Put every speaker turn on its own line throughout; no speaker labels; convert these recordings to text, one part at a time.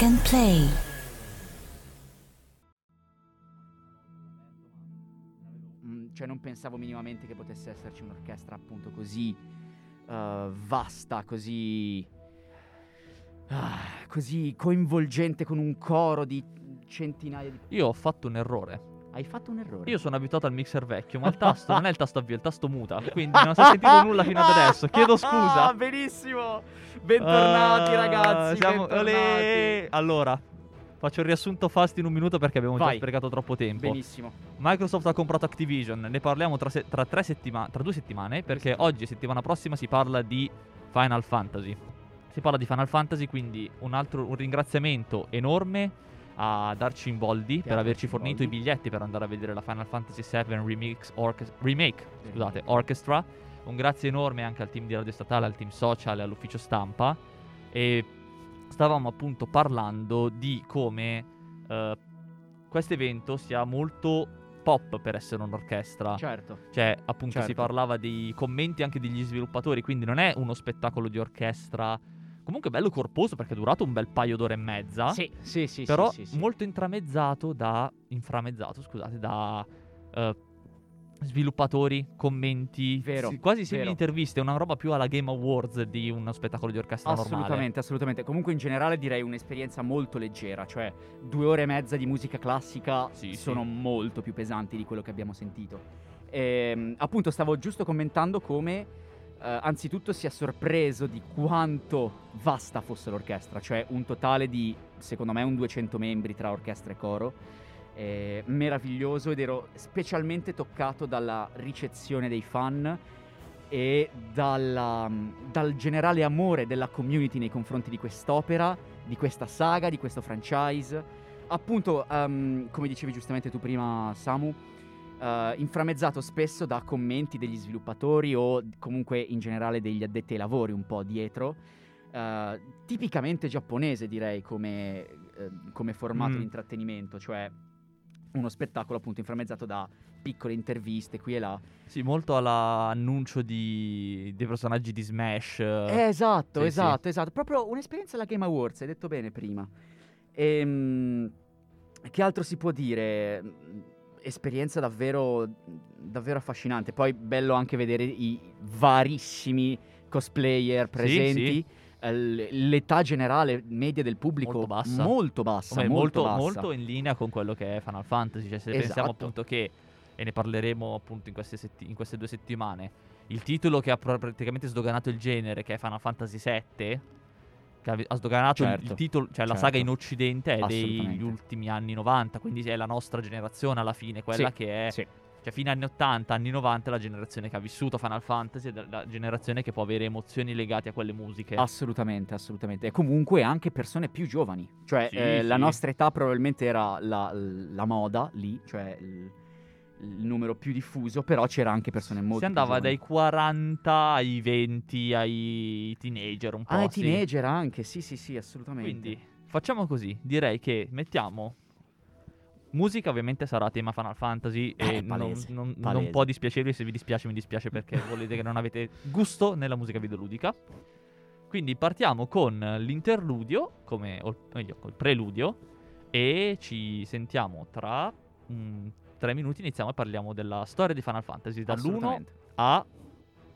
Plug and Play.
Mm, Cioè non pensavo minimamente che potesse esserci un'orchestra appunto così eh, vasta, così... ah, così coinvolgente con un coro di centinaia di...
Io ho fatto un errore.
Hai fatto un errore.
Io sono abituato al mixer vecchio, ma il tasto non è il tasto avvio, è il tasto muta. Quindi non si è sentito nulla fino ad adesso. Chiedo scusa.
Ah, benissimo. Bentornati
Ah,
ragazzi.
siamo-
bentornati.
Allora, faccio il riassunto fast in un minuto perché abbiamo già
Vai.
sprecato troppo tempo.
Benissimo.
Microsoft ha comprato Activision, ne parliamo tra, se- tra tre settima- tra due settimane perché
settimane.
oggi e settimana prossima si parla di Final Fantasy. Si parla di Final Fantasy, quindi un altro un ringraziamento enorme a Darci Involdi per
Pier
averci
Darci
fornito i biglietti per andare a vedere la Final Fantasy VII Remix Orches- Remake, scusate. Orchestra. Un grazie enorme anche al team di Radio Statale, al team social e all'ufficio stampa. E stavamo appunto parlando di come eh, questo evento sia molto pop per essere un'orchestra.
Certo.
Cioè, appunto, si
Certo.
parlava dei commenti anche degli sviluppatori, quindi non è uno spettacolo di orchestra. Comunque bello corposo perché è durato un bel paio d'ore e mezza.
Sì, sì, sì.
però
sì, sì, sì.
molto intramezzato da. inframezzato, scusate, da. eh, sviluppatori, commenti,
Vero,
quasi simili interviste, una roba più alla Game Awards di uno spettacolo di orchestra normale.
Assolutamente, assolutamente. Comunque in generale direi un'esperienza molto leggera, cioè due ore e mezza di musica classica
Sì,
sono
sì.
molto più pesanti di quello che abbiamo sentito. Ehm, appunto stavo giusto commentando come eh, anzitutto sia sorpreso di quanto vasta fosse l'orchestra, cioè un totale di secondo me un 200 membri tra orchestra e coro. eh, meraviglioso ed ero specialmente toccato dalla ricezione dei fan e dalla- dal generale amore della community nei confronti di quest'opera, di questa saga, di questo franchise. Appunto, ehm, come dicevi giustamente tu prima, Samu, eh, inframmezzato spesso da commenti degli sviluppatori o comunque in generale degli addetti ai lavori un po' dietro. eh, tipicamente giapponese, direi, come, eh, come formato
Mm.
di intrattenimento, cioè uno spettacolo appunto inframmezzato da piccole interviste qui e là.
Sì, molto all'annuncio di, dei personaggi di Smash.
Eh, esatto,
sì,
esatto, esatto. Proprio un'esperienza alla Game Awards, hai detto bene prima. Ehm, che altro si può dire? Esperienza davvero, davvero affascinante. Poi bello anche vedere i varissimi cosplayer presenti. Eh, l- L'età generale media del pubblico
Molto bassa.
molto bassa,
Come
molto,
molto,
bassa.
molto in linea con quello che è Final Fantasy. Cioè, se pensiamo
Esatto.
appunto che, e ne parleremo appunto in queste, setti- in queste due settimane, il titolo che ha pr- praticamente sdoganato il genere, che è Final Fantasy VII, ha, ha sdoganato il- il,
Certo,
titolo, cioè la
certo.
saga in occidente è degli ultimi anni 90, quindi è la nostra generazione alla fine, quella
Sì,
che è
sì.
Cioè, fine anni 80, anni 90 è la generazione che ha vissuto Final Fantasy è la generazione che può avere emozioni legate a quelle musiche.
Assolutamente, assolutamente. E comunque anche persone più giovani. Cioè,
Sì,
eh, la nostra età probabilmente era la, la moda lì, cioè il, il numero più diffuso, però c'era anche persone molto
si andava
più
dai
giovani.
40 ai 20 ai teenager un po'.
Ah, i
sì.
teenager anche, sì, sì, sì, assolutamente.
Quindi facciamo così, direi che mettiamo musica ovviamente sarà tema Final Fantasy e
Eh,
non,
palese,
non- non
palese.
può dispiacervi, se vi dispiace mi dispiace perché volete che non avete gusto nella musica videoludica. Quindi partiamo con l'interludio, come, o meglio, col preludio e ci sentiamo tra mm, tre minuti iniziamo e parliamo della storia di Final Fantasy dall'1
Assolutamente.
a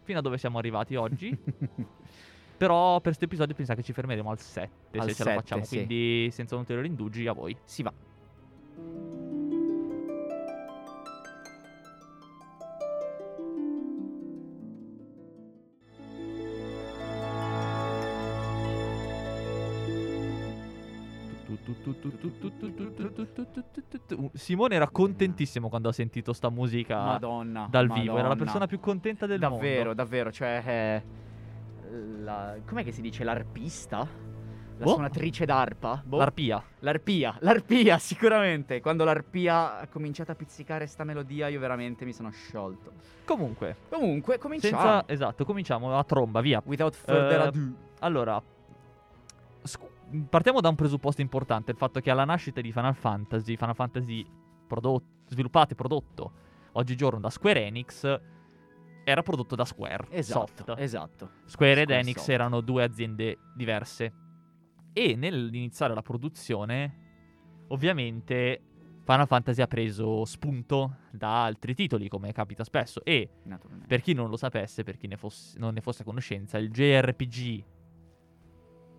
fino a dove siamo arrivati oggi. Però per questo episodio pensa che ci fermeremo al 7
Al
se ce la
7,
facciamo.
sì.
Quindi senza ulteriori indugi a voi.
si va.
Simone era contentissimo quando ha sentito sta musica
Madonna.
dal vivo. Era la persona più contenta del
Davvero,
mondo.
davvero, cioè... eh, la- com'è che si dice? L'arpista? La
Boh.
suonatrice d'arpa? Boh.
L'arpia.
L'arpia, l'arpia sicuramente. Quando l'arpia ha cominciato a pizzicare sta melodia io veramente mi sono sciolto.
Comunque,
Comunque, cominciamo.
senza esatto, cominciamo a tromba, via.
Without further
Eh,
ado.
Allora, partiamo da un presupposto importante, il fatto che alla nascita di Final Fantasy, Final Fantasy prodotto, sviluppato e prodotto oggigiorno da Square Enix, era prodotto da Square
Esatto,
Soft.
esatto.
Square ed
Square
Enix
Soft.
erano due aziende diverse. E nell'iniziare la produzione, ovviamente Final Fantasy ha preso spunto da altri titoli, come capita spesso. E per chi non lo sapesse, per chi ne fosse- non ne fosse a conoscenza, il JRPG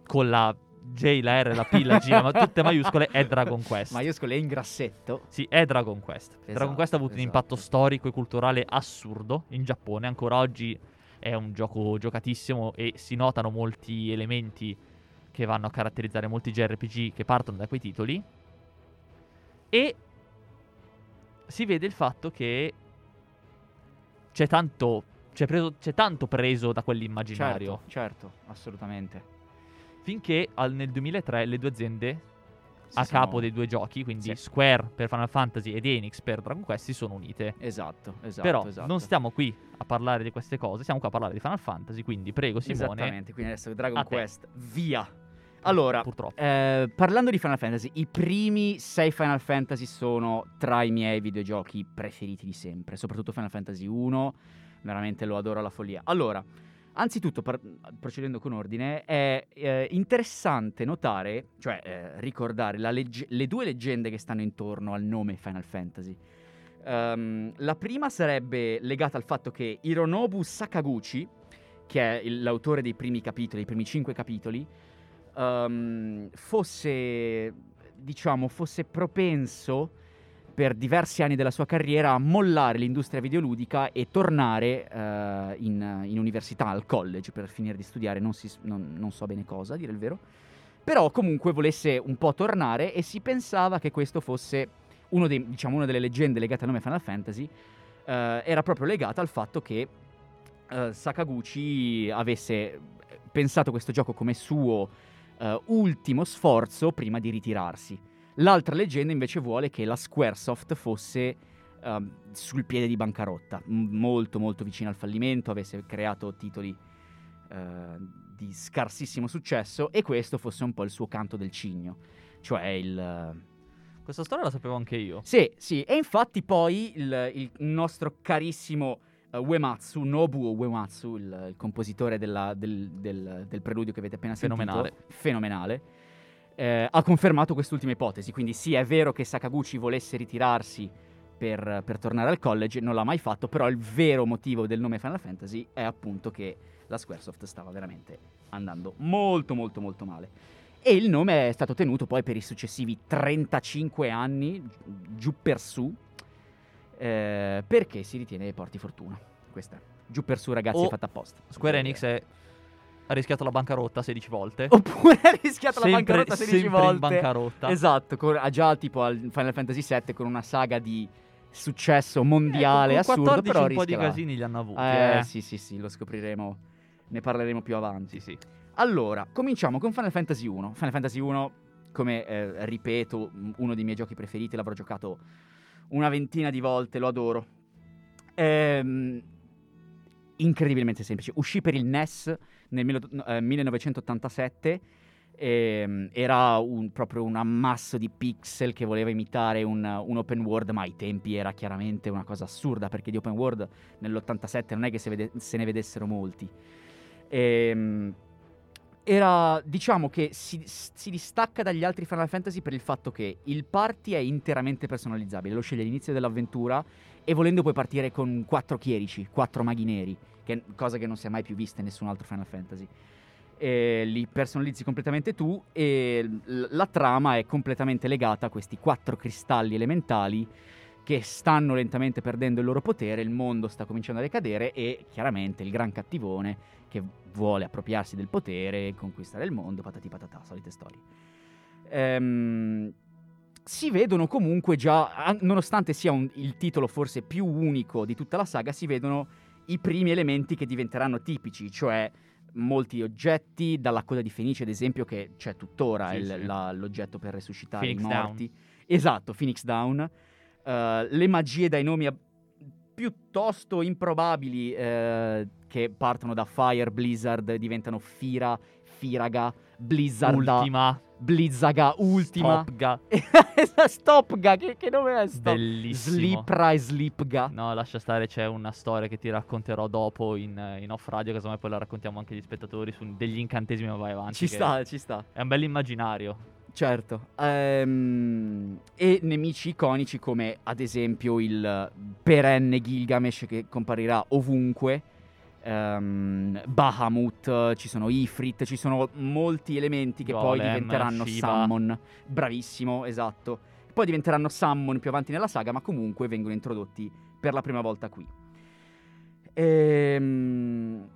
con la J, la R, la P, la G, ma tutte maiuscole, è Dragon Quest.
Maiuscole in grassetto.
Sì, è Dragon Quest.
Esatto,
Dragon Quest ha avuto un
esatto.
impatto storico e culturale assurdo in Giappone. Ancora oggi è un gioco giocatissimo e si notano molti elementi che vanno a caratterizzare molti JRPG che partono da quei titoli. E si vede il fatto che c'è tanto, c'è preso- c'è tanto preso da quell'immaginario.
Certo, certo, assolutamente.
Finché al- nel 2003 le due aziende
Si
a
sono-
capo dei due giochi, quindi
Sì.
Square per Final Fantasy ed Enix per Dragon Quest, si sono unite.
Esatto, esatto.
Però
esatto.
non stiamo qui a parlare di queste cose, stiamo qua a parlare di Final Fantasy, quindi prego Simone.
Esattamente, quindi adesso Dragon
a te.
Quest, via. Allora,
Purtroppo.
eh, parlando di Final Fantasy, i primi sei Final Fantasy sono tra i miei videogiochi preferiti di sempre, soprattutto Final Fantasy 1, veramente lo adoro alla follia. Allora, anzitutto, par- procedendo con ordine, è eh, interessante notare, cioè eh, ricordare legge- le due leggende che stanno intorno al nome Final Fantasy. Ehm, la prima sarebbe legata al fatto che Hironobu Sakaguchi, che è il- l'autore dei primi capitoli, i primi cinque capitoli, ehm, fosse, diciamo, fosse propenso per diversi anni della sua carriera mollare l'industria videoludica e tornare eh, in, in università, al college, per finire di studiare, non, si- non- non so bene cosa, a dire il vero. Però comunque volesse un po' tornare e si pensava che questo fosse dei- diciamo, una delle leggende legate al nome Final Fantasy, eh, era proprio legata al fatto che eh, Sakaguchi avesse pensato questo gioco come suo eh, ultimo sforzo prima di ritirarsi. L'altra leggenda invece vuole che la Squaresoft fosse ehm, sul piede di bancarotta, m- molto molto vicino al fallimento, avesse creato titoli eh, di scarsissimo successo e questo fosse un po' il suo canto del cigno, cioè il...
Questa storia la sapevo anche io.
Sì, sì, e infatti poi il, il nostro carissimo eh, Uematsu, Nobuo Uematsu, il, il compositore della- del, del- del preludio che avete appena
Fenomenale.
sentito, fenomenale, eh, ha confermato quest'ultima ipotesi. Quindi sì, è vero che Sakaguchi volesse ritirarsi per, per tornare al college, non l'ha mai fatto, però il vero motivo del nome Final Fantasy è appunto che la Squaresoft stava veramente andando molto molto molto male. E il nome è stato tenuto poi per i successivi 35 anni, giù per su, eh, perché si ritiene porti fortuna. Questa. Giù per su, ragazzi,
O
è fatta apposta.
Square Enix è- ha rischiato la bancarotta 16 volte.
Oppure ha rischiato la
Sempre-
bancarotta 16
sempre in
volte.
bancarotta.
Esatto, con- ha già tipo al Final Fantasy VII con una saga di successo mondiale
Eh,
assurdo,
14
però
un po' di
rischia la-
casini li hanno avuti.
Eh,
eh.
sì, sì, sì, lo scopriremo. Ne parleremo più avanti.
Sì.
Allora, cominciamo con Final Fantasy 1. Final Fantasy 1, come eh, ripeto, uno dei miei giochi preferiti, l'avrò giocato una ventina di volte, lo adoro. Ehm, incredibilmente semplice. Uscì per il NES nel milo- eh, 1987. ehm, era un- proprio un ammasso di pixel che voleva imitare un, un open world, ma ai tempi era chiaramente una cosa assurda perché di open world nell'87 non è che se, vede- se ne vedessero molti. Ehm, era, diciamo che si, si distacca dagli altri Final Fantasy per il fatto che il party è interamente personalizzabile, lo scegli all'inizio dell'avventura e volendo puoi partire con quattro chierici, quattro maghi neri, che cosa che non si è mai più vista in nessun altro Final Fantasy. E li personalizzi completamente tu e l- la trama è completamente legata a questi quattro cristalli elementali che stanno lentamente perdendo il loro potere, il mondo sta cominciando a decadere e chiaramente il gran cattivone che vuole appropriarsi del potere, conquistare il mondo, patati patata, solite storie. Ehm, si vedono comunque già, an- nonostante sia un- il titolo forse più unico di tutta la saga, si vedono i primi elementi che diventeranno tipici, cioè molti oggetti, dalla coda di Fenice ad esempio che c'è tuttora
Sì,
il-
sì.
la- l'oggetto per resuscitare
Phoenix
i
Down.
morti. Esatto, Phoenix Down. Eh, le magie dai nomi ab- piuttosto improbabili eh, che partono da Fire, Blizzard, diventano Fira, Firaga, Blizzarda,
Ultima.
Blizzaga, Ultima.
Stopga.
Stopga, che, che nome è Stop?
Bellissimo.
Slipra e Slipga.
No, lascia stare, c'è una storia che ti racconterò dopo in, in off radio, casomai poi la raccontiamo anche agli spettatori su degli incantesimi, ma vai avanti.
Ci sta, ci sta.
È un bel immaginario.
Certo. Ehm, e nemici iconici come ad esempio il perenne Gilgamesh che comparirà ovunque. Ehm, Bahamut, ci sono Ifrit, ci sono molti elementi che poi
Golem,
diventeranno
Shiva.
summon. Bravissimo, esatto. Poi diventeranno summon più avanti nella saga, ma comunque vengono introdotti per la prima volta qui. Ehm,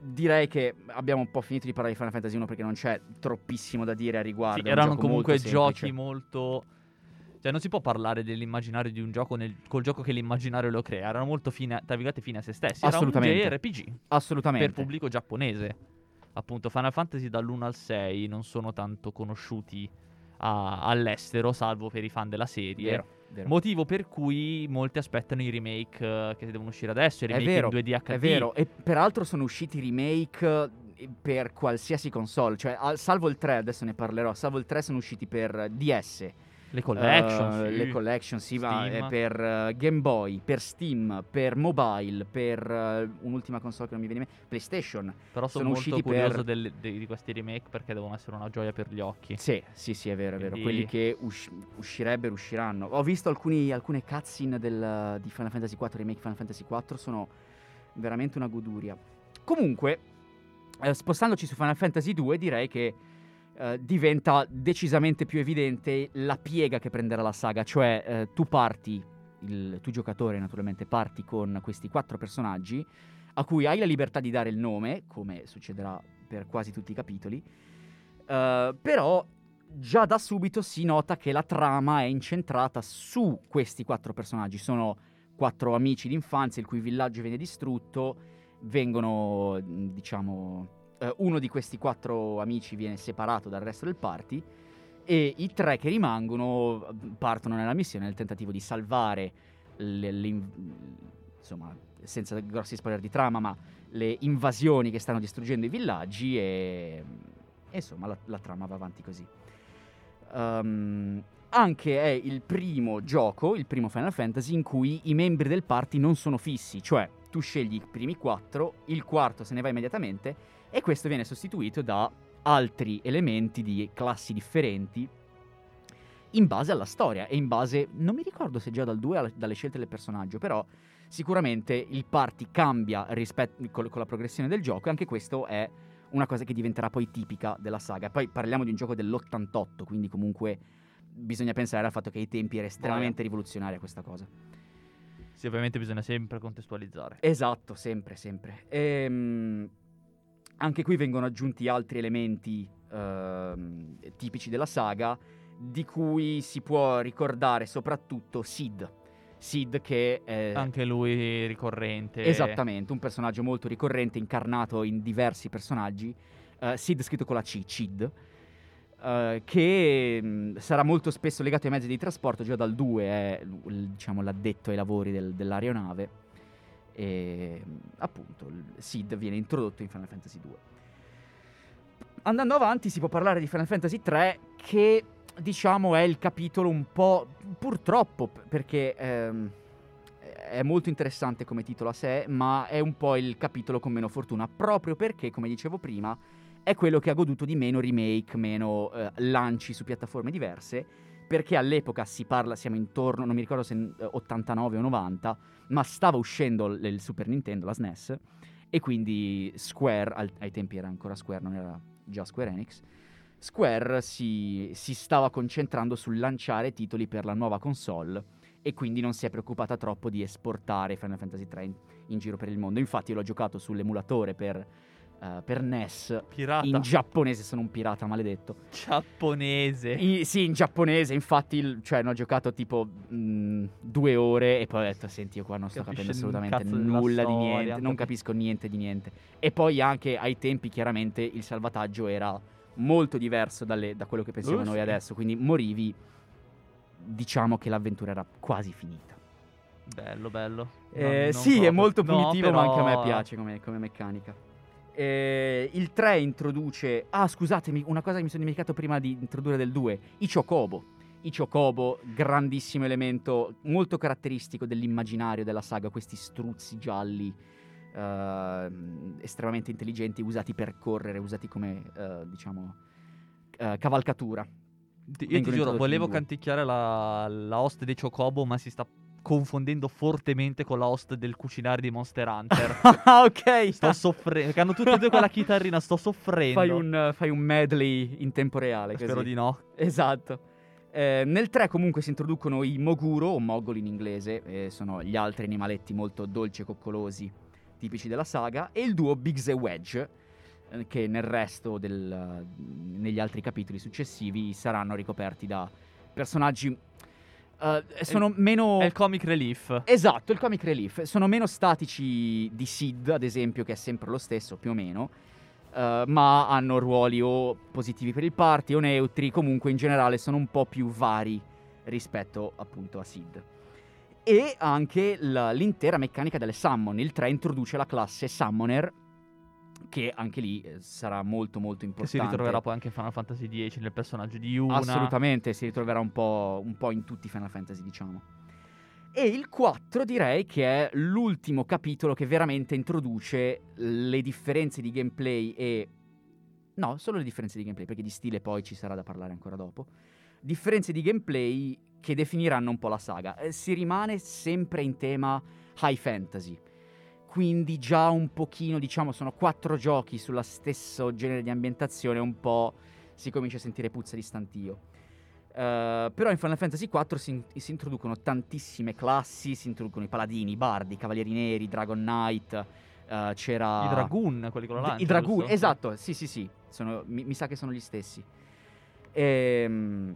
direi che abbiamo un po' finito di parlare di Final Fantasy 1 perché non c'è troppissimo da dire a riguardo.
Sì, erano comunque
molto
giochi molto. Cioè, non si può parlare dell'immaginario di un gioco nel- col gioco che l'immaginario lo crea. Erano molto fine, tra virgolette, fine a se stessi.
Assolutamente.
Era un JRPG
Assolutamente.
per pubblico giapponese. Appunto, Final Fantasy dall'1 al 6 non sono tanto conosciuti a- all'estero, salvo per i fan della serie.
Vero, vero.
Motivo per cui molti aspettano i remake eh, che devono uscire adesso, i remake
vero,
in 2D HD.
È vero, e peraltro sono usciti remake eh, per qualsiasi console, cioè al- salvo il 3, adesso ne parlerò, salvo il 3 sono usciti per DS,
Le collection,
eh,
sì.
le collection, sì, eh, per eh, Game Boy, per Steam, per mobile, per eh, un'ultima console che non mi viene in mente, PlayStation.
Però sono,
sono
molto
usciti
curioso
per-
del- de- di questi remake perché devono essere una gioia per gli occhi.
Sì, sì, sì, è vero, è vero. Quelli che usci- uscirebbero, usciranno. Ho visto alcuni, alcune cutscene del- di Final Fantasy 4, remake Final Fantasy 4, sono veramente una goduria. Comunque, eh, spostandoci su Final Fantasy 2, direi che eh, diventa decisamente più evidente la piega che prenderà la saga, cioè eh, tu parti, il, tu giocatore naturalmente parti con questi quattro personaggi a cui hai la libertà di dare il nome, come succederà per quasi tutti i capitoli, eh, però già da subito si nota che la trama è incentrata su questi quattro personaggi. Sono quattro amici d'infanzia il cui villaggio viene distrutto, vengono, diciamo, eh, uno di questi quattro amici viene separato dal resto del party e i tre che rimangono eh, partono nella missione nel tentativo di salvare insomma, senza grossi spoiler di trama, ma le invasioni che stanno distruggendo i villaggi e, e insomma la, la trama va avanti così. Ehm, anche è il primo gioco, il primo Final Fantasy, in cui i membri del party non sono fissi, cioè tu scegli i primi quattro, il quarto se ne va immediatamente e questo viene sostituito da altri elementi di classi differenti in base alla storia e in base, non mi ricordo se già dal 2 dalle scelte del personaggio, però sicuramente il party cambia rispetto con, con la progressione del gioco e anche questo è una cosa che diventerà poi tipica della saga. Poi parliamo di un gioco dell'88, quindi comunque bisogna pensare al fatto che ai tempi era estremamente rivoluzionaria questa cosa.
Sì, ovviamente bisogna sempre contestualizzare.
Esatto, sempre, sempre. Ehm, anche qui vengono aggiunti altri elementi ehm, tipici della saga, di cui si può ricordare soprattutto Sid. Sid che è
Anche lui ricorrente.
esattamente un personaggio molto ricorrente, incarnato in diversi personaggi. Eh, Sid scritto con la C, Cid. eh, che mh, sarà molto spesso legato ai mezzi di trasporto, già dal 2 è diciamo, l'addetto ai lavori del- dell'aeronave e mh, appunto Sid viene introdotto in Final Fantasy 2. Andando avanti si può parlare di Final Fantasy 3 che diciamo è il capitolo un po' purtroppo perché ehm, è molto interessante come titolo a sé, ma è un po' il capitolo con meno fortuna proprio perché come dicevo prima è quello che ha goduto di meno remake, meno eh, lanci su piattaforme diverse perché all'epoca si parla, siamo intorno, non mi ricordo se eh, 89 o 90, ma stava uscendo l- il Super Nintendo, la SNES, e quindi Square, al- ai tempi era ancora Square, non era già Square Enix, Square si, si stava concentrando sul lanciare titoli per la nuova console e quindi non si è preoccupata troppo di esportare Final Fantasy 3 in, in giro per il mondo. Infatti l'ho giocato sull'emulatore per, eh, per NES
Pirata.
in giapponese, sono un pirata maledetto.
Giapponese.
I- sì, in giapponese, infatti, il- cioè, ne ho giocato tipo mh, due ore e poi ho detto, senti, io qua non sto
Capisce
capendo assolutamente nulla di niente,
non
non
capi-
capisco niente di niente. E poi anche ai tempi, chiaramente, il salvataggio era molto diverso dalle- da quello che pensiamo
Oh,
noi
sì.
adesso, quindi morivi, diciamo che l'avventura era quasi finita.
Bello, bello.
Eh,
Non- non
sì, è
proprio.
molto
No,
punitivo, ma anche a me
però-
piace come, come meccanica. Eh, il 3 introduce. Ah, scusatemi, una cosa che mi sono dimenticato prima di introdurre del 2: i Chocobo. I Chocobo, grandissimo elemento, molto caratteristico dell'immaginario della saga, questi struzzi gialli eh, estremamente intelligenti, usati per correre, usati come, eh, diciamo, eh, cavalcatura.
Ti- Io ti giuro, volevo canticchiare la, la host dei Chocobo, ma si sta confondendo fortemente con la host del cucinare di Monster Hunter.
ah, ok.
sto soffrendo. Hanno tutte e due quella chitarrina, sto soffrendo.
Fai un, fai un medley in tempo reale.
Spero
così.
di no.
Esatto. Eh, nel 3 comunque si introducono i Moguro, o Mogol in inglese, eh, sono gli altri animaletti molto dolci e coccolosi tipici della saga, e il duo Biggs e Wedge, eh, che nel resto del, negli altri capitoli successivi saranno ricoperti da personaggi... eh, sono meno...
È il comic relief.
Esatto, il comic relief. Sono meno statici di Sid, ad esempio, che è sempre lo stesso, più o meno. eh, ma hanno ruoli o positivi per il party o neutri. Comunque, in generale, sono un po' più vari rispetto appunto a Sid. E anche la- l'intera meccanica delle summon. Il 3 introduce la classe Summoner, che anche lì eh, sarà molto, molto
Che
importante.
si ritroverà poi anche in Final Fantasy X nel personaggio di Yuna.
Assolutamente, si ritroverà un po', un po' in tutti i Final Fantasy, diciamo. E il 4 direi che è l'ultimo capitolo che veramente introduce le differenze di gameplay e... No, solo le differenze di gameplay, perché di stile poi ci sarà da parlare ancora dopo. Differenze di gameplay che definiranno un po' la saga. Eh, si rimane sempre in tema high fantasy. Quindi già un pochino, diciamo, sono quattro giochi sulla stesso genere di ambientazione, un po' si comincia a sentire puzza di stantio. Eh, però in Final Fantasy IV si, in- si introducono tantissime classi, si introducono i paladini, i bardi, i cavalieri neri, Dragon Knight, eh, c'era...
I Dragoon, quelli con la lancia.
I Dragoon,
giusto?
esatto, sì sì sì, sono- mi, mi sa che sono gli stessi. Ehm,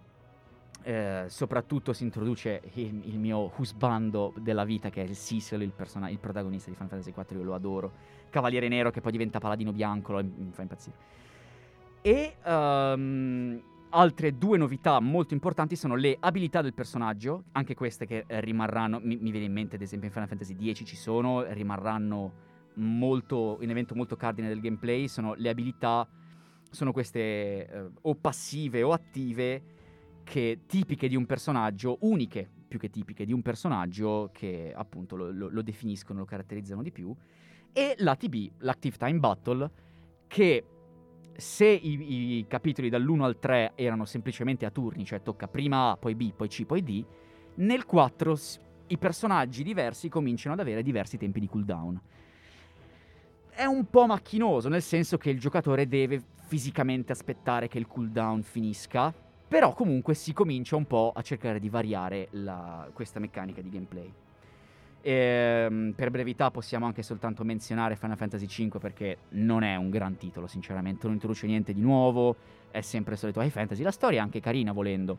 eh, soprattutto si introduce il, il mio husbando della vita che è il Cecil, il, persona- il protagonista di Final Fantasy IV, io lo adoro. Cavaliere nero che poi diventa paladino bianco, lo- mi fa impazzire. E ehm, altre due novità molto importanti sono le abilità del personaggio, anche queste che rimarranno, mi, mi viene in mente ad esempio in Final Fantasy X ci sono, rimarranno molto, un evento molto cardine del gameplay, sono le abilità, sono queste eh, o passive o attive che tipiche di un personaggio, uniche più che tipiche di un personaggio che appunto lo, lo- lo definiscono, lo caratterizzano di più, e l'ATB, l'Active Time Battle, che se i, i capitoli dall'1 al 3 erano semplicemente a turni, cioè tocca prima A, poi B, poi C, poi D, nel 4 s- i personaggi diversi cominciano ad avere diversi tempi di cooldown. È un po' macchinoso, nel senso che il giocatore deve fisicamente aspettare che il cooldown finisca, però comunque si comincia un po' a cercare di variare la- questa meccanica di gameplay. Ehm, per brevità possiamo anche soltanto menzionare Final Fantasy V perché non è un gran titolo, sinceramente, non introduce niente di nuovo, è sempre il solito high fantasy. La storia è anche carina volendo,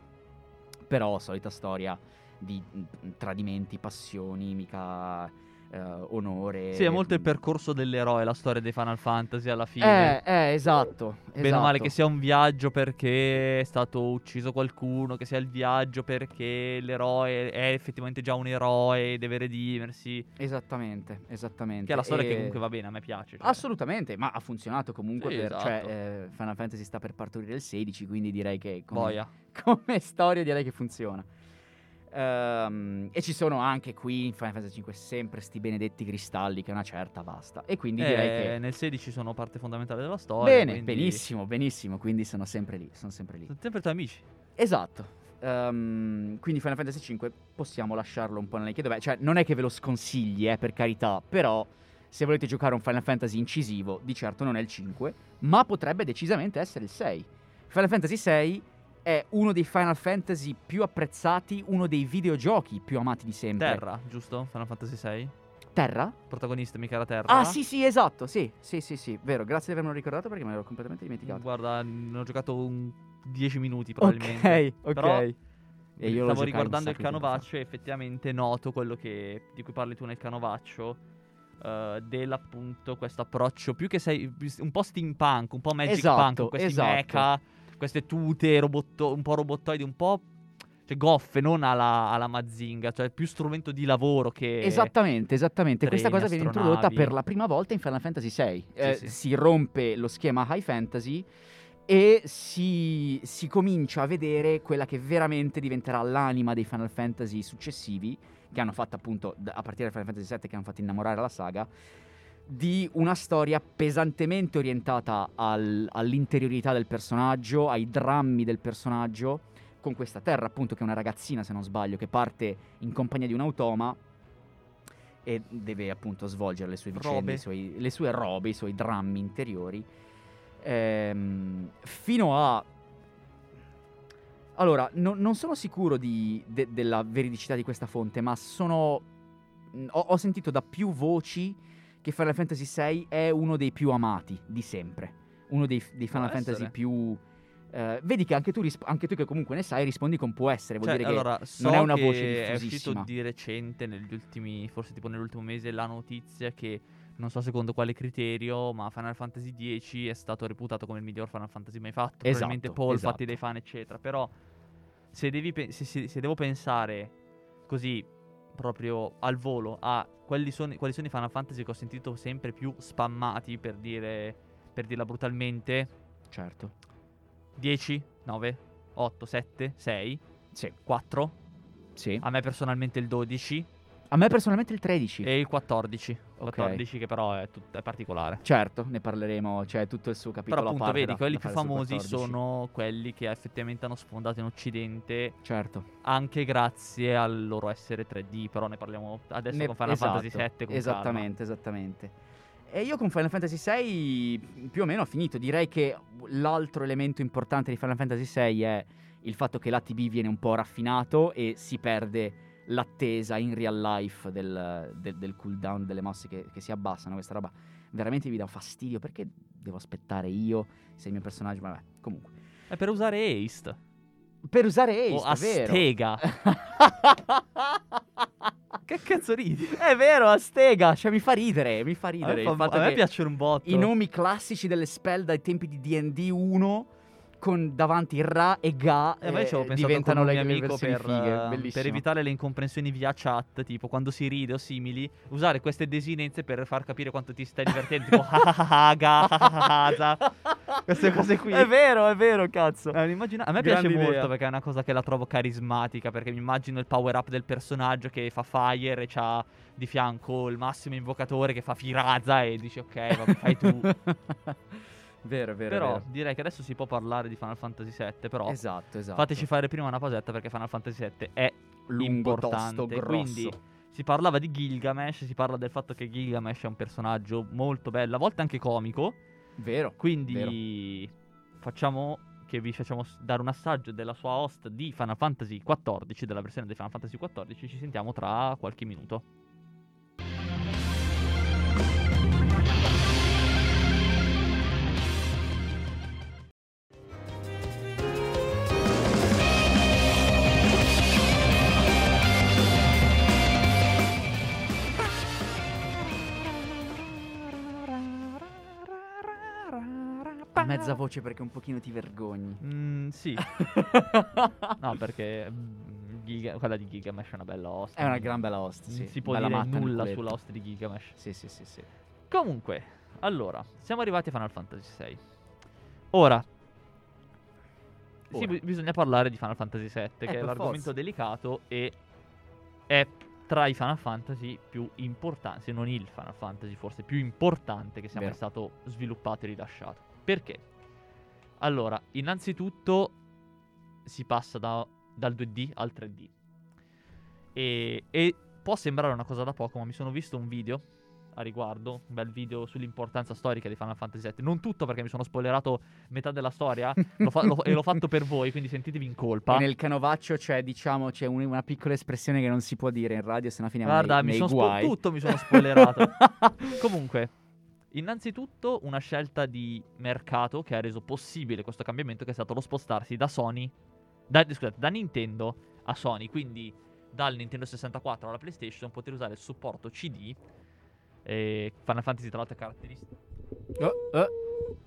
però solita storia di mm, tradimenti, passioni, mica eh, onore.
Sì, è molto il percorso dell'eroe, la storia dei Final Fantasy alla fine.
Eh, eh, esatto.
Bene o male
esatto.
che sia un viaggio perché è stato ucciso qualcuno, che sia il viaggio perché l'eroe è effettivamente già un eroe e deve redimersi.
Esattamente, esattamente.
Che è la storia
E-
che comunque va bene, a me piace. cioè.
Assolutamente, ma ha funzionato comunque.
Sì,
per,
esatto.
cioè, eh, Final Fantasy sta per partorire il 16, quindi direi che come,
Boia.
come storia direi che funziona. Ehm, e ci sono anche qui in Final Fantasy 5 sempre sti benedetti cristalli che una certa basta. E quindi direi
Eh,
che...
Nel 16 sono parte fondamentale della storia.
Bene,
quindi-
benissimo, benissimo, quindi sono sempre lì, sono sempre lì.
Sono sempre tuoi amici.
Esatto. Ehm, quindi Final Fantasy 5 possiamo lasciarlo un po' nelle chiedo. Cioè, non è che ve lo sconsigli, eh, per carità, però se volete giocare un Final Fantasy incisivo, di certo non è il 5, ma potrebbe decisamente essere il 6. Final Fantasy 6 è uno dei Final Fantasy più apprezzati, uno dei videogiochi più amati di sempre.
Terra, giusto? Final Fantasy 6.
Terra?
Protagonista mica era Terra.
Ah, sì, sì, esatto, sì, sì, sì, sì, vero, grazie di avermelo ricordato perché me l'ero completamente dimenticato.
Guarda, ne ho giocato un 10 minuti probabilmente.
Ok, ok.
Però
E io
Stavo riguardando
un
il canovaccio e effettivamente noto quello che, di cui parli tu nel canovaccio. eh, dell'appunto questo approccio più che sei un po' steampunk, un po' magic
Esatto,
punk, questi
esatto.
mecha, queste tute robotto- un po' robottoidi, un po' cioè goffe, non alla, alla Mazinga, cioè più strumento di lavoro che
Esattamente, esattamente. Questa
treni,
cosa viene introdotta per la prima volta in Final Fantasy VI. Eh,
sì.
Si rompe lo schema high fantasy e si, si comincia a vedere quella che veramente diventerà l'anima dei Final Fantasy successivi, che hanno fatto appunto a partire da Final Fantasy VII, che hanno fatto innamorare la saga, di una storia pesantemente orientata al- all'interiorità del personaggio, ai drammi del personaggio, con questa terra appunto che è una ragazzina se non sbaglio, che parte in compagnia di un automa e deve appunto svolgere le sue vicende, suoi- le sue robe, i suoi drammi interiori. Ehm, fino a... Allora, no- non sono sicuro di- de- della veridicità di questa fonte, ma sono... Ho, ho sentito da più voci che Final Fantasy VI è uno dei più amati di sempre. Uno dei, dei Final
Può
Fantasy
essere.
più... eh, vedi che anche tu, risp- anche tu che comunque ne sai, rispondi con può essere. Vuol
Cioè,
dire che
allora, so
non è una
che
voce
è uscito di recente, negli ultimi, forse tipo nell'ultimo mese, la notizia che non so secondo quale criterio, ma Final Fantasy X è stato reputato come il miglior Final Fantasy mai fatto. Probabilmente
Esatto,
Paul
esatto.
fatti dai fan, eccetera. Però, se, devi pe- se, se- se devo pensare così proprio al volo a quali sono, quali sono i Final Fantasy che ho sentito sempre più spammati per dire per dirla brutalmente
Certo.
10, 9, 8, 7, 6,
Sì.
4
Sì.
a me personalmente il 12
A me personalmente il 13.
e il 14.
Ok.
14 che però è, tut- è particolare.
Certo, ne parleremo, c'è tutto il suo capitolo
Però appunto vedi,
da-
quelli
da
più famosi
14.
sono quelli che effettivamente hanno sfondato in occidente
Certo.
anche grazie al loro essere 3D, però ne parliamo adesso
Ne-
con Final
esatto,
Fantasy 7 con
Esattamente, esattamente. E io con Final Fantasy VI più o meno ho finito. Direi che l'altro elemento importante di Final Fantasy VI è il fatto che l'ATB viene un po' raffinato e si perde l'attesa in real life del, del- del cooldown delle mosse che, che si abbassano. Questa roba veramente mi dà fastidio perché devo aspettare io se il mio personaggio... Vabbè, comunque.
È per usare Haste
Per usare
o
è vero.
Astega. che cazzo ridi?
È vero, Astega, cioè mi fa ridere, mi fa
A me,
ridere
fa- a me piacciono un botto.
i nomi classici delle spell dai tempi di D&D 1 con davanti Ra e Ga
Eh, avevo
eh,
pensato
diventano le,
amico per,
fighe,
eh, per evitare le incomprensioni via chat, tipo quando si ride o simili, usare queste desinenze per far capire quanto ti stai divertendo, tipo ah, ah, ah, ga, queste cose qui.
È vero, è vero, cazzo.
Eh, immagina- a me
Grande
piace
idea.
molto perché è una cosa che la trovo carismatica. Perché mi immagino il power up del personaggio che fa fire e c'ha di fianco il massimo invocatore che fa Firaza e dici ok, vabbè, fai tu.
vero, vero,
però
vero.
direi che adesso si può parlare di Final Fantasy VII. Però
Esatto, esatto.
fateci fare prima una pausetta perché Final Fantasy VII è
lungo,
importante.
tosto, grosso.
Quindi si parlava di Gilgamesh, si parla del fatto che Gilgamesh è un personaggio molto bello, a volte anche comico.
Vero.
Quindi facciamo che vi facciamo dare un assaggio della sua host di Final Fantasy XIV, della versione di Final Fantasy XIV. Ci sentiamo tra qualche minuto.
Mezza voce perché un pochino ti vergogni.
Mm, sì. no, perché mm, Giga- quella di Gilgamesh è una bella host.
È una gran bella host, sì.
si può
Bella
dire nulla sulla host di Gilgamesh.
Sì, sì, sì, sì.
Comunque, allora, siamo arrivati a Final Fantasy VI. Ora, sì,
Ora.
bi- bisogna parlare di Final Fantasy VII, che
Eh,
è
per
l'argomento
forza.
delicato e è tra i Final Fantasy più importanti, se non il Final Fantasy forse più importante che sia mai stato sviluppato e rilasciato. Perché? Allora, innanzitutto si passa da- dal 2D al 3D. E, e può sembrare una cosa da poco, ma mi sono visto un video a riguardo, un bel video sull'importanza storica di Final Fantasy VII. Non tutto perché mi sono spoilerato metà della storia l'ho fa- l'ho- e l'ho fatto per voi, quindi sentitevi in colpa.
E nel canovaccio c'è, diciamo, c'è un- una piccola espressione che non si può dire in radio, se no finiamo
Guarda,
nei,
mi
nei
sono spo-
guai.
tutto mi sono spoilerato. Comunque, innanzitutto una scelta di mercato che ha reso possibile questo cambiamento che è stato lo spostarsi da Sony da, scusate, da Nintendo a Sony, quindi dal Nintendo 64 alla PlayStation poter usare il supporto CD e Final Fantasy tra l'altro è caratteristico
Oh, oh,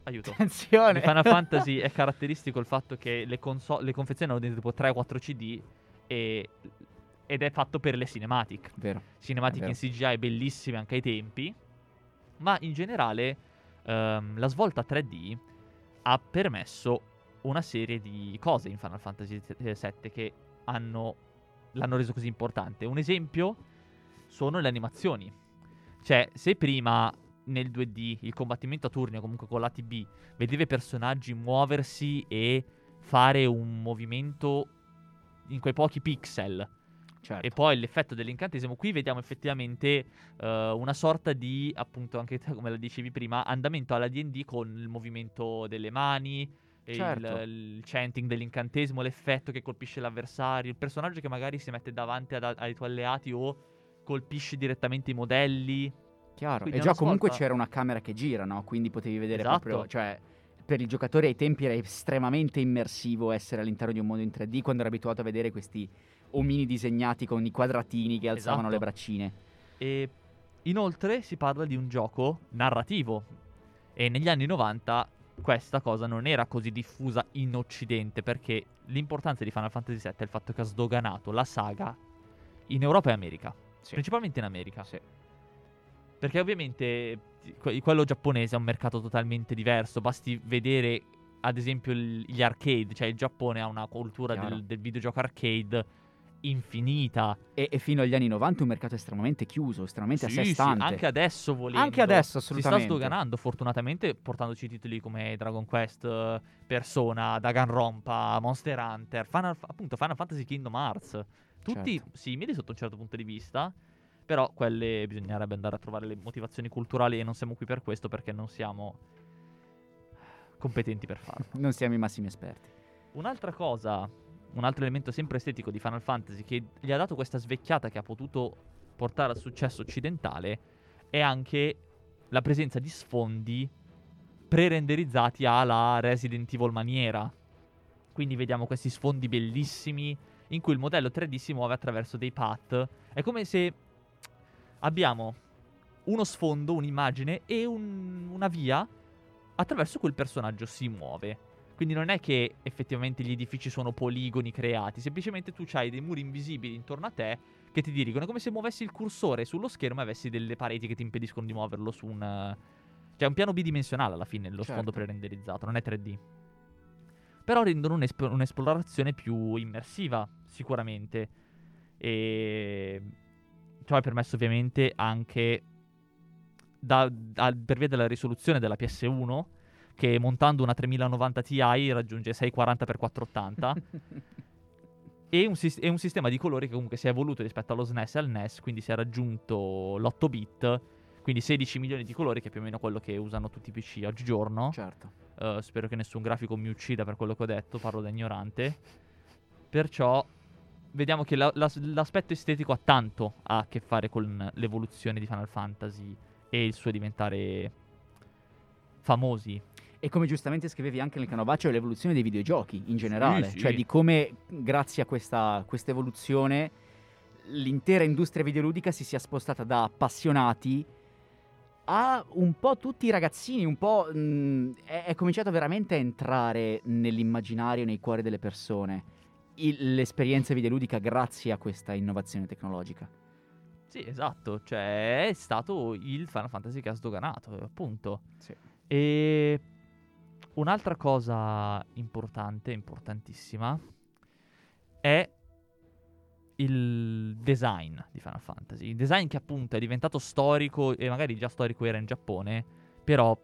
aiuto. Di
attenzione.
Final Fantasy è caratteristico il fatto che le, console, le confezioni hanno dentro tipo 3 o 4 CD e- ed è fatto per le cinematic
Vero.
cinematiche
È
in CGI bellissime anche ai tempi, ma in generale ehm, la svolta 3D ha permesso una serie di cose in Final Fantasy VII che hanno, l'hanno reso così importante. Un esempio sono le animazioni. Cioè, se prima nel 2D il combattimento a turni o comunque con l'ATB vedeva i personaggi muoversi e fare un movimento in quei pochi pixel
Certo.
e poi l'effetto dell'incantesimo, qui vediamo effettivamente eh, una sorta di, appunto, anche te come la dicevi prima, andamento alla DD con il movimento delle mani,
Certo.
il, il chanting dell'incantesimo, l'effetto che colpisce l'avversario, il personaggio che magari si mette davanti ad- ai tuoi alleati o colpisce direttamente i modelli.
Chiaro.
Quindi
E già comunque
svolta-
c'era una camera che gira, no? Quindi potevi vedere
Esatto.
proprio, cioè per il giocatore ai tempi era estremamente immersivo essere all'interno di un mondo in 3D quando era abituato a vedere questi omini disegnati con i quadratini che alzavano
Esatto.
le braccine.
E inoltre si parla di un gioco narrativo. E negli anni 90 questa cosa non era così diffusa in Occidente perché l'importanza di Final Fantasy VII è il fatto che ha sdoganato la saga in Europa e America.
Sì.
Principalmente in America.
Sì.
Perché ovviamente que- quello giapponese è un mercato totalmente diverso. Basti vedere, ad esempio, il- gli arcade. Cioè, il Giappone ha una cultura del, del videogioco arcade infinita.
E, e fino agli anni 90 un mercato estremamente chiuso, estremamente a
Sì,
sé
sì,
stante.
anche adesso volendo.
Anche adesso,
Si sta
assolutamente.
sdoganando, fortunatamente, portandoci titoli come Dragon Quest, Persona, Danganronpa, Monster Hunter, Final, appunto Final Fantasy Kingdom Hearts. Tutti
Certo.
simili sotto un certo punto di vista, però quelle bisognerebbe andare a trovare le motivazioni culturali e non siamo qui per questo perché non siamo competenti per farlo.
Non siamo i massimi esperti.
Un'altra cosa, un altro elemento sempre estetico di Final Fantasy che gli ha dato questa svecchiata che ha potuto portare al successo occidentale è anche la presenza di sfondi pre-renderizzati alla Resident Evil maniera. Quindi vediamo questi sfondi bellissimi in cui il modello 3D si muove attraverso dei path. È come se abbiamo uno sfondo, un'immagine e un- una via attraverso cui il personaggio si muove. Quindi non è che effettivamente gli edifici sono poligoni creati, semplicemente tu hai dei muri invisibili intorno a te che ti dirigono. È come se muovessi il cursore sullo schermo e avessi delle pareti che ti impediscono di muoverlo su un... Cioè è un piano bidimensionale alla fine, lo
Certo.
sfondo pre-renderizzato, non è 3D. Però rendono un'esp- un'esplorazione più immersiva, sicuramente. E ciò ha permesso ovviamente anche da- da- per via della risoluzione della PS1 che montando una 3090 Ti raggiunge 640x480 e, un e un sistema di colori che comunque si è evoluto rispetto allo SNES e al NES, quindi si è raggiunto l'8 bit, quindi 16 milioni di colori che è più o meno quello che usano tutti i PC oggigiorno.
Certo.
Uh, spero che nessun grafico mi uccida per quello che ho detto, parlo da ignorante. Perciò vediamo che la- la- l'aspetto estetico ha tanto a che fare con l'evoluzione di Final Fantasy e il suo diventare famosi.
E come giustamente scrivevi anche nel canovaccio, l'evoluzione dei videogiochi in generale,
sì.
cioè di come grazie a questa questa evoluzione l'intera industria videoludica si sia spostata da appassionati a un po' tutti i ragazzini, un po' mh, è, è cominciato veramente a entrare nell'immaginario, nei cuori delle persone il- l'esperienza videoludica grazie a questa innovazione tecnologica.
Sì, esatto, cioè è stato il Final Fantasy che ha sdoganato, appunto.
Sì.
E un'altra cosa importante, importantissima, è il design di Final Fantasy. Il design che appunto è diventato storico e magari già storico era in Giappone, però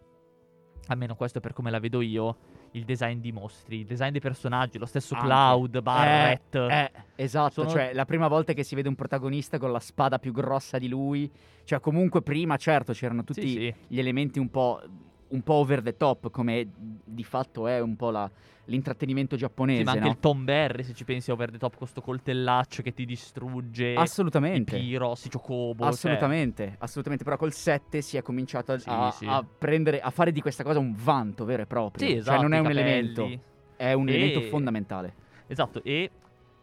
almeno questo è per come la vedo io, il design di mostri, il design dei personaggi, lo stesso
Anche.
Cloud, Barret.
Eh, esatto,
Sono-
cioè la prima volta che si vede un protagonista con la spada più grossa di lui, cioè comunque prima certo c'erano tutti
Sì, sì.
gli elementi un po', un po' over the top, come di fatto è un po' la- l'intrattenimento giapponese,
Sì, ma anche
no?
il Tom Berry, se ci pensi, over the top con sto coltellaccio che ti distrugge.
Assolutamente.
I Pyros, i Chocobo. cioè-
Assolutamente, assolutamente, però col 7 si è cominciato a,
Sì,
a-
sì.
a prendere, a fare di questa cosa un vanto vero e proprio.
Sì,
Cioè
esatto.
non è un
capelli.
elemento, è un
E-
elemento fondamentale.
Esatto, e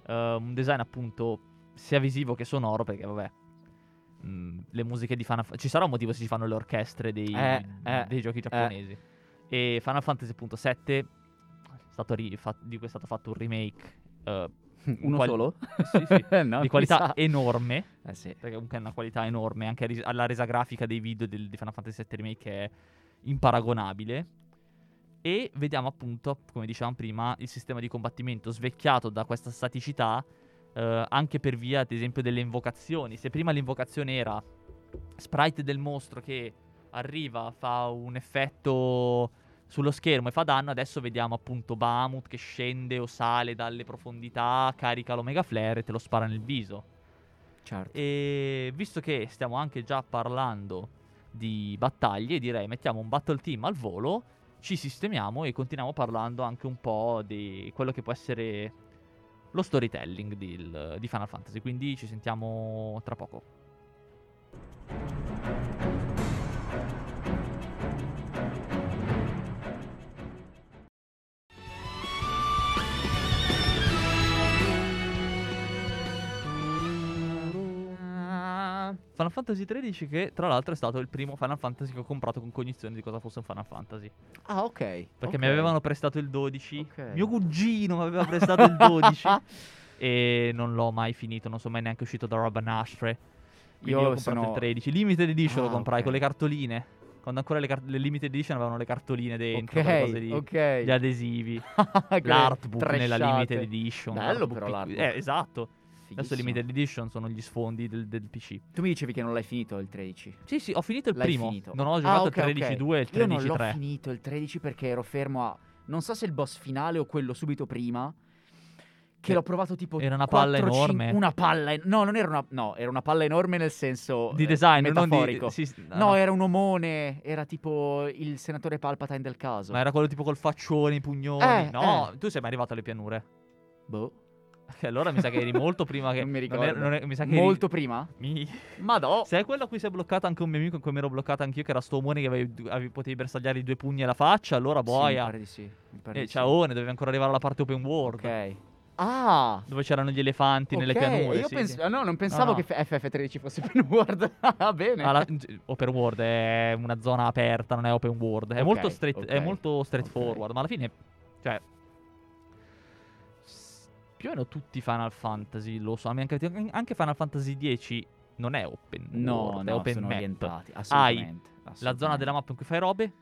eh, un design appunto sia visivo che sonoro, perché vabbè. Mh, le musiche di Final Fantasy. Ci sarà un motivo se ci fanno le orchestre dei,
Eh, eh,
dei giochi giapponesi. E Final Fantasy 7 è stato ri- fa- di cui è stato fatto un remake eh,
Uno
qual-
solo?
Sì, sì.
No,
di qualità
sa.
enorme.
Eh sì.
perché comunque è una qualità enorme, anche ris- alla resa grafica dei video del, di Final Fantasy VII Remake è imparagonabile. E vediamo appunto, come dicevamo prima, il sistema di combattimento svecchiato da questa staticità eh, anche per via, ad esempio, delle invocazioni. Se prima l'invocazione era sprite del mostro che arriva, fa un effetto sullo schermo e fa danno, adesso vediamo appunto Bahamut che scende o sale dalle profondità, carica l'Omega Flare e te lo spara nel viso.
Certo.
E visto che stiamo anche già parlando di battaglie, direi mettiamo un battle team al volo, ci sistemiamo e continuiamo parlando anche un po' di quello che può essere lo storytelling di, di Final Fantasy. Quindi ci sentiamo tra poco. Final Fantasy XIII che tra l'altro è stato il primo Final Fantasy che ho comprato con cognizione di cosa fosse un Final Fantasy.
Ah, ok.
Perché
ok.
mi avevano prestato il 12.
Ok.
Mio cugino mi aveva prestato il 12. e non l'ho mai finito, non sono mai neanche uscito da roba nastre. Quindi
Io
ho comprato
sono-
il 13. Limited Edition
Ah,
lo comprai
ok.
con le cartoline. Quando ancora le, car- le Limited Edition avevano le cartoline dentro, quelle cose
Ok,
lì.
ok.
Gli adesivi, l'artbook nella. Limited Edition.
Bello
l'artbook
però l'artbook.
Eh, esatto. Adesso. Limited Edition sono gli sfondi del, del PC.
Tu mi dicevi che non l'hai finito il 13.
Sì, sì, ho finito il
L'hai
primo.
finito.
Non ho
Ah,
giocato
ok,
il 13-2 e il
Io non l'ho
13-3.
finito il 13 perché ero fermo a... Non so se il boss finale o quello subito prima. Che
Eh,
l'ho provato tipo...
era una palla
4,
enorme.
Una palla... en- No, non era una... No, era una palla enorme nel senso...
Di
eh,
design, non
metaforico.
di... sì, sì,
No, era un omone. Era tipo il senatore Palpatine del caso.
Ma era quello tipo col faccione, i pugnoni.
Eh,
no,
eh.
tu sei mai arrivato alle pianure.
Boh.
Allora mi sa che eri molto prima che...
Non mi
è-
ricordo.
non è- mi sa che eri-
Molto prima?
Mi...
Ma no.
Sei quello a cui si è bloccato anche un mio amico in cui mi ero bloccato anch'io, che era sto omone che avevi, avevi- potevi bersagliare i due pugni alla faccia, allora
Sì, mi
boia.
pare di sì. Mi pare
e
di sì.
ciaone, dovevi ancora arrivare alla parte open world.
Ok. Ah!
Dove c'erano gli elefanti nelle
ok,
pianure.
Io
sì,
pens-
sì.
no, non pensavo
no.
che F- FF13 fosse open world. Ah, bene.
Ah, la- open world è una zona aperta, non è open world. È
Ok,
molto, straight,
ok,
è molto straightforward, ma alla fine, cioè, più o meno tutti i Final Fantasy lo so. Anche, anche Final Fantasy X non è open
No,
world, è
no,
open
sono
map.
orientati.
Hai
Assolutamente.
La zona
assolutamente.
della mappa in cui fai robe,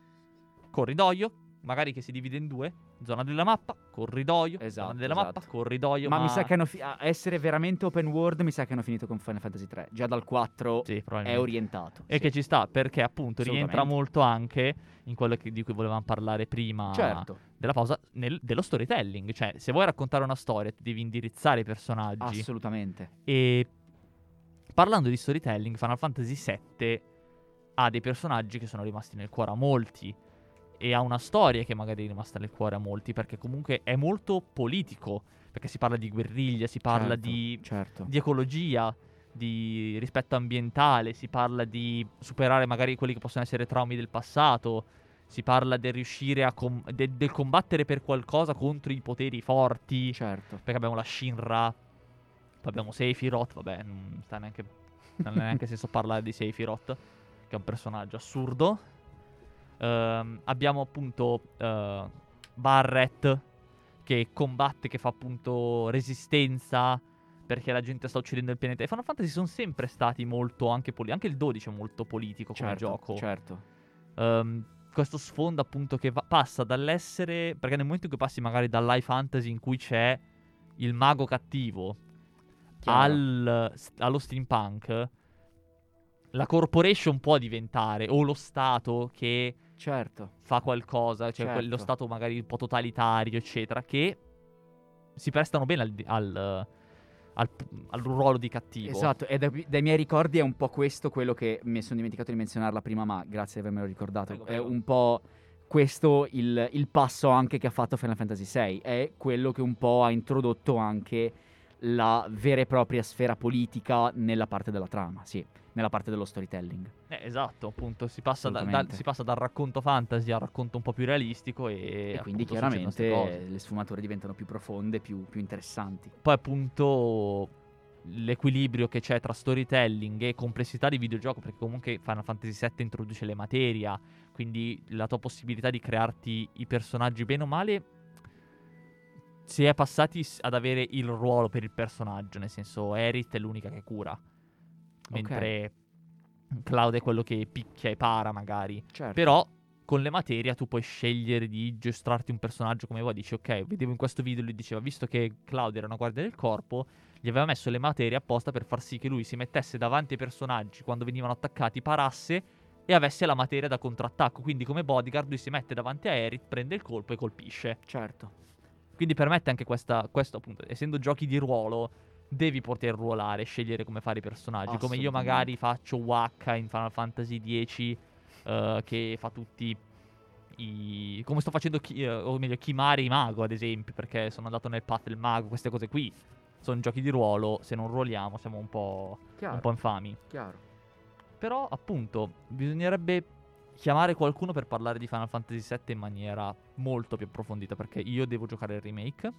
corridoio, magari che si divide in due, zona della mappa, corridoio,
Esatto,
zona della
esatto.
mappa, corridoio.
Ma mi sa che hanno fi- a essere veramente open world, mi sa che hanno finito con Final Fantasy 3. Già dal 4
Sì,
è orientato.
E
sì.
che ci sta perché appunto rientra molto anche in quello che- di cui volevamo parlare prima
Certo,
della pausa, nel- dello storytelling. Cioè, se vuoi raccontare una storia, devi indirizzare i personaggi.
assolutamente.
e parlando di storytelling, Final Fantasy VII ha dei personaggi che sono rimasti nel cuore a molti. E ha una storia che magari è rimasta nel cuore a molti, perché comunque è molto politico. Perché si parla di guerriglia, si parla
Certo,
di
certo.
di ecologia, di rispetto ambientale, si parla di superare magari quelli che possono essere traumi del passato, si parla del riuscire a com- de- del combattere per qualcosa contro i poteri forti,
Certo.
perché abbiamo la Shinra, poi abbiamo Sephiroth, vabbè, non sta neanche non ha neanche senso parlare di Sephiroth, che è un personaggio assurdo. Ehm, abbiamo appunto eh, Barret che combatte, che fa appunto resistenza perché la gente sta uccidendo il pianeta. E Final Fantasy sono sempre stati molto anche politici. Anche il 12 è molto politico come
Certo,
gioco.
certo.
Ehm, questo sfondo appunto che va- passa dall'essere. Perché nel momento in cui passi magari dall'high fantasy in cui c'è il mago cattivo al- allo steampunk, la corporation può diventare o lo stato che
Certo.
fa qualcosa, cioè
Certo.
quello stato magari un po' totalitario, eccetera, che si prestano bene al, al- al- al ruolo di cattivo.
Esatto, e dai, dai miei ricordi è un po' questo quello che mi sono dimenticato di menzionarla prima, ma grazie di avermelo ricordato.
Prego,
È
prego.
un po' questo il, il passo anche che ha fatto Final Fantasy VI. È quello che un po' ha introdotto anche la vera e propria sfera politica nella parte della trama, sì, nella parte dello storytelling.
Eh, esatto, appunto, si passa, da- da- si passa dal racconto fantasy al racconto un po' più realistico e,
E, quindi chiaramente le sfumature diventano più profonde, più, più interessanti.
Poi appunto l'equilibrio che c'è tra storytelling e complessità di videogioco, perché comunque Final Fantasy VII introduce le materia, quindi la tua possibilità di crearti i personaggi bene o male si è passati ad avere il ruolo per il personaggio, nel senso Aerith è l'unica che cura, mentre Cloud è quello che picchia e para magari.
Certo.
Però con le materie tu puoi scegliere di giostrarti un personaggio come vuoi. Dici, ok, vedevo in questo video lui diceva, visto che Claudio era una guardia del corpo, gli aveva messo le materie apposta per far sì che lui si mettesse davanti ai personaggi quando venivano attaccati, parasse e avesse la materia da contrattacco. Quindi come bodyguard lui si mette davanti a Eric, prende il colpo e colpisce.
Certo.
Quindi permette anche questa, questo appunto, essendo giochi di ruolo, devi poter ruolare, scegliere come fare i personaggi. Come io magari faccio Waka in Final Fantasy X, uh, che fa tutti i... come sto facendo, chi, uh, o meglio, Kimari Mago ad esempio, perché sono andato nel path del mago, queste cose qui. Sono giochi di ruolo, se non ruoliamo siamo un po', un po infami.
Chiaro.
Però, appunto, bisognerebbe chiamare qualcuno per parlare di Final Fantasy VII in maniera molto più approfondita, perché io devo giocare il remake.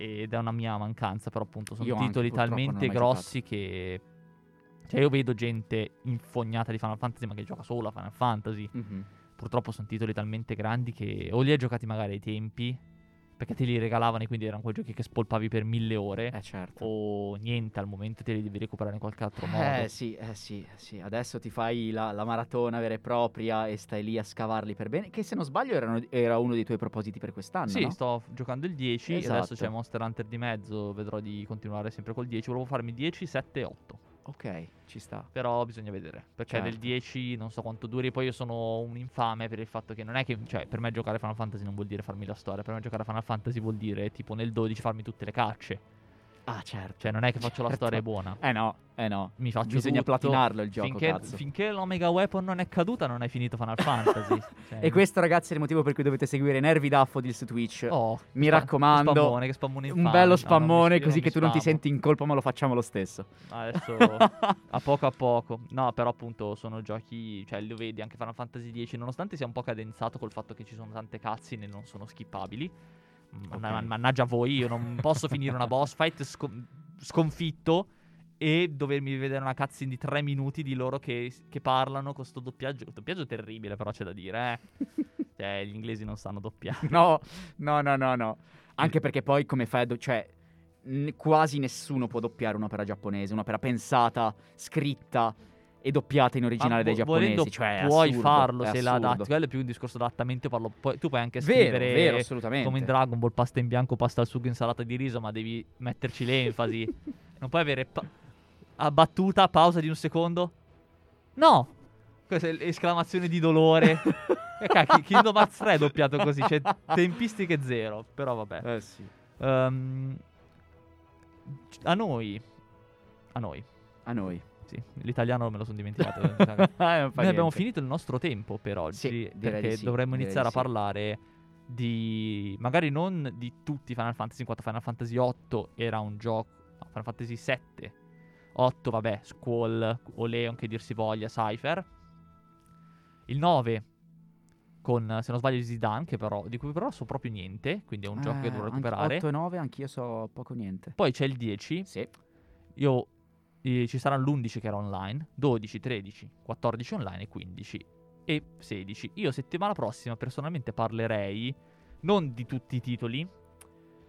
Ed è una mia mancanza, però appunto sono
Io
titoli talmente grossi che... Cioè io vedo gente infognata di Final Fantasy ma che gioca solo a Final Fantasy.
Mhm.
Purtroppo sono titoli talmente grandi che o li hai giocati magari ai tempi, perché te li regalavano e quindi erano quei giochi che spolpavi per mille ore,
Eh certo.
o niente al momento te li devi recuperare in qualche altro modo.
Eh sì, eh sì, eh sì. Adesso ti fai la, la maratona vera e propria e stai lì a scavarli per bene. Che se non sbaglio erano- era uno dei tuoi propositi per quest'anno,
Sì,
no?
sto giocando il 10,
Esatto.
adesso c'è Monster Hunter di mezzo, vedrò di continuare sempre col 10, volevo farmi 10, 7 e 8.
Ok, ci sta.
Però bisogna vedere, perché del
Certo.
10 non so quanto duri, poi io sono un infame per il fatto che non è che, cioè, per me giocare Final Fantasy non vuol dire farmi la storia, per me giocare Final Fantasy vuol dire tipo nel 12 farmi tutte le cacce.
Ah, certo.
Cioè, non è che faccio la
Certo.
storia buona.
Eh no, eh no.
Mi faccio
Bisogna
tutto.
platinarlo il gioco,
finché,
cazzo.
finché l'Omega Weapon non è caduta, non hai finito Final Fantasy. Cioè,
E questo, ragazzi, è il motivo per cui dovete seguire Nervi Daffodil su Twitch.
Oh,
Mi
spa-
raccomando,
spammone, che spammone
Un
infame.
bello
No, non mi-
spammone,
io
così che tu non ti senti in colpa, ma lo facciamo lo stesso.
Adesso a poco a poco. No, però appunto sono giochi, cioè lo vedi anche Final Fantasy X, nonostante sia un po' cadenzato col fatto che ci sono tante cutscene e non sono skippabili. Manna-
Ok.
Mannaggia voi, io non posso finire una boss fight scon- sconfitto e dovermi vedere una cutscene di tre minuti di loro che, che parlano con sto doppiaggio. Doppiaggio terribile, però c'è da dire, eh. Cioè, gli inglesi non sanno doppiare.
No, no, no, no, no. Anche perché poi come fai a... do- cioè, n- quasi nessuno può doppiare un'opera giapponese, un'opera pensata, scritta e doppiata in originale dai giapponesi. Cioè,
puoi
assurdo,
farlo se la adatti. Quello è più un discorso d'adattamento. Parlo, poi, tu puoi anche
Vero,
scrivere
vero, assolutamente.
come in Dragon Ball, pasta in bianco, pasta al sugo, insalata di riso, ma devi metterci l'enfasi. non puoi avere pa- a battuta, pausa di un secondo. No! Questa è l'esclamazione di dolore. e cacchio, Kingdom Hearts 3 è doppiato così, c'è tempistiche zero. Però vabbè.
Eh sì.
Ehm, a noi. A noi.
A noi.
Sì, l'italiano me lo sono dimenticato.
Eh,
Noi abbiamo finito il nostro tempo per oggi.
Sì,
perché
sì,
dovremmo iniziare a parlare di. magari non di tutti Final Fantasy, in quanto Final Fantasy 8 era un gioco. No, Final Fantasy 7. 8, vabbè, Squall, o Leon che dir si voglia, Cypher. Il 9 con, se non sbaglio, Zidane, che però, di cui però so proprio niente, quindi è un gioco che
Eh, anche
recuperare.
8 e 9 anch'io so poco niente.
Poi c'è il 10,
Sì.
io eh, ci sarà l'11 che era online, 12, 13, 14 online e 15 e 16. Io settimana prossima personalmente parlerei non di tutti i titoli,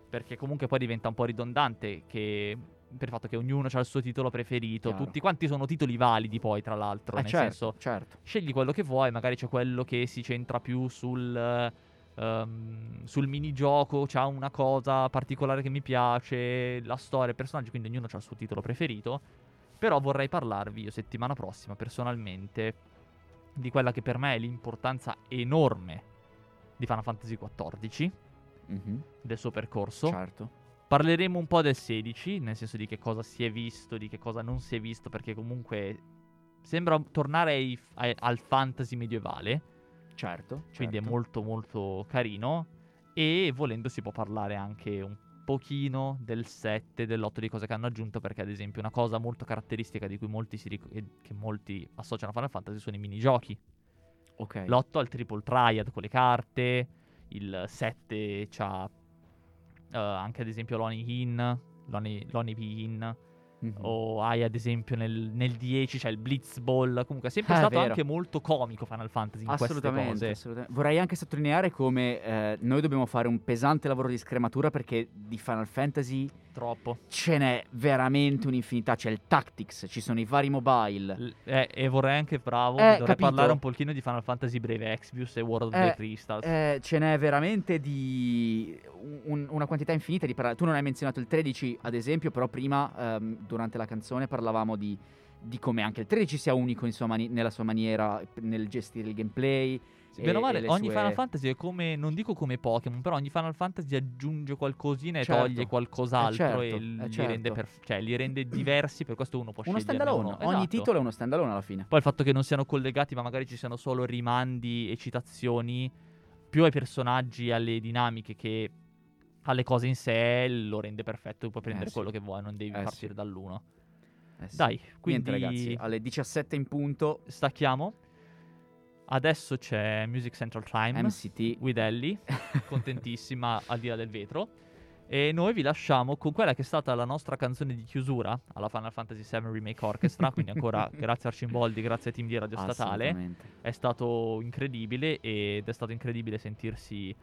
perché comunque poi diventa un po' ridondante che per il fatto che ognuno ha il suo titolo preferito,
Chiaro.
tutti quanti sono titoli validi poi tra l'altro,
Eh,
nel
certo,
senso
certo.
scegli quello che vuoi, magari c'è quello che si centra più sul, ehm, sul minigioco, c'ha una cosa particolare che mi piace, la storia, i personaggi, quindi ognuno ha il suo titolo preferito. Però vorrei parlarvi io settimana prossima personalmente di quella che per me è l'importanza enorme di Final Fantasy XIV,
Mhm,
del suo percorso.
Certo.
Parleremo un po' del 16, nel senso di che cosa si è visto, di che cosa non si è visto, perché comunque sembra tornare ai- ai- al fantasy medievale,
Certo.
quindi è
certo.
molto molto carino. E volendo si può parlare anche un pochino del 7, dell'8 di cose che hanno aggiunto, perché ad esempio una cosa molto caratteristica di cui molti si ric- che molti associano a Final Fantasy sono i minigiochi.
Ok.
L'8 ha il triple triad con le carte, il 7 c'ha eh, anche ad esempio l'Oni In, l'Oni, l'Oni In,
Mhm.
o hai ad esempio nel, nel 10 c'è il Blitz Ball, comunque è sempre
Ah, è
stato
vero.
anche molto comico Final Fantasy in queste
Assolutamente,
cose.
assolutamente. Vorrei anche sottolineare come eh, noi dobbiamo fare un pesante lavoro di scrematura perché di Final Fantasy
Troppo.
Ce n'è veramente un'infinità. C'è il Tactics, ci sono i vari mobile.
L- eh, e vorrei anche, bravo,
Eh,
dovrei
capito.
parlare un pochino di Final Fantasy Brave Exvius e World of
Eh,
the Crystals.
Eh, ce n'è veramente di un- una quantità infinita di parole. Tu non hai menzionato il 13, ad esempio, però prima, ehm, durante la canzone, parlavamo di, di come anche il 13 sia unico sua mani- nella sua maniera, nel gestire il gameplay.
Sì, Bene o male,
le
ogni
sue-
Final Fantasy è come, non dico come Pokémon, però ogni Final Fantasy aggiunge qualcosina e
Certo.
toglie qualcos'altro
Eh, certo,
e
eh,
li,
certo.
rende perf- cioè, li rende diversi, per questo uno può
Uno standalone.
uno.
Ogni
Esatto.
titolo è uno standalone alla fine.
Poi il fatto che non siano collegati, ma magari ci siano solo rimandi e citazioni, più ai personaggi e alle dinamiche che alle cose in sé, lo rende perfetto. Tu puoi prendere
sì.
quello che vuoi, non devi
Eh,
partire
sì.
dall'uno.
Eh sì.
Dai, quindi
Niente ragazzi, alle 17 in punto,
stacchiamo. Adesso c'è Music Central Time.
MCT.
Ellie, contentissima al di là del vetro. E noi vi lasciamo con quella che è stata la nostra canzone di chiusura alla Final Fantasy VII Remake Orchestra. quindi ancora grazie a Arcimboldi, grazie a Team di Radio Statale. È stato incredibile ed è stato incredibile sentirsi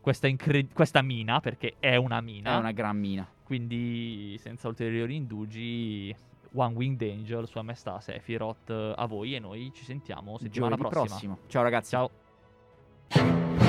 questa, incre- questa mina, perché è una mina.
È una gran mina.
Quindi senza ulteriori indugi, One Winged Angel, Sua Maestà Sephiroth, eh, a voi e noi ci sentiamo settimana prossima.
prossima. Ciao ragazzi.
Ciao.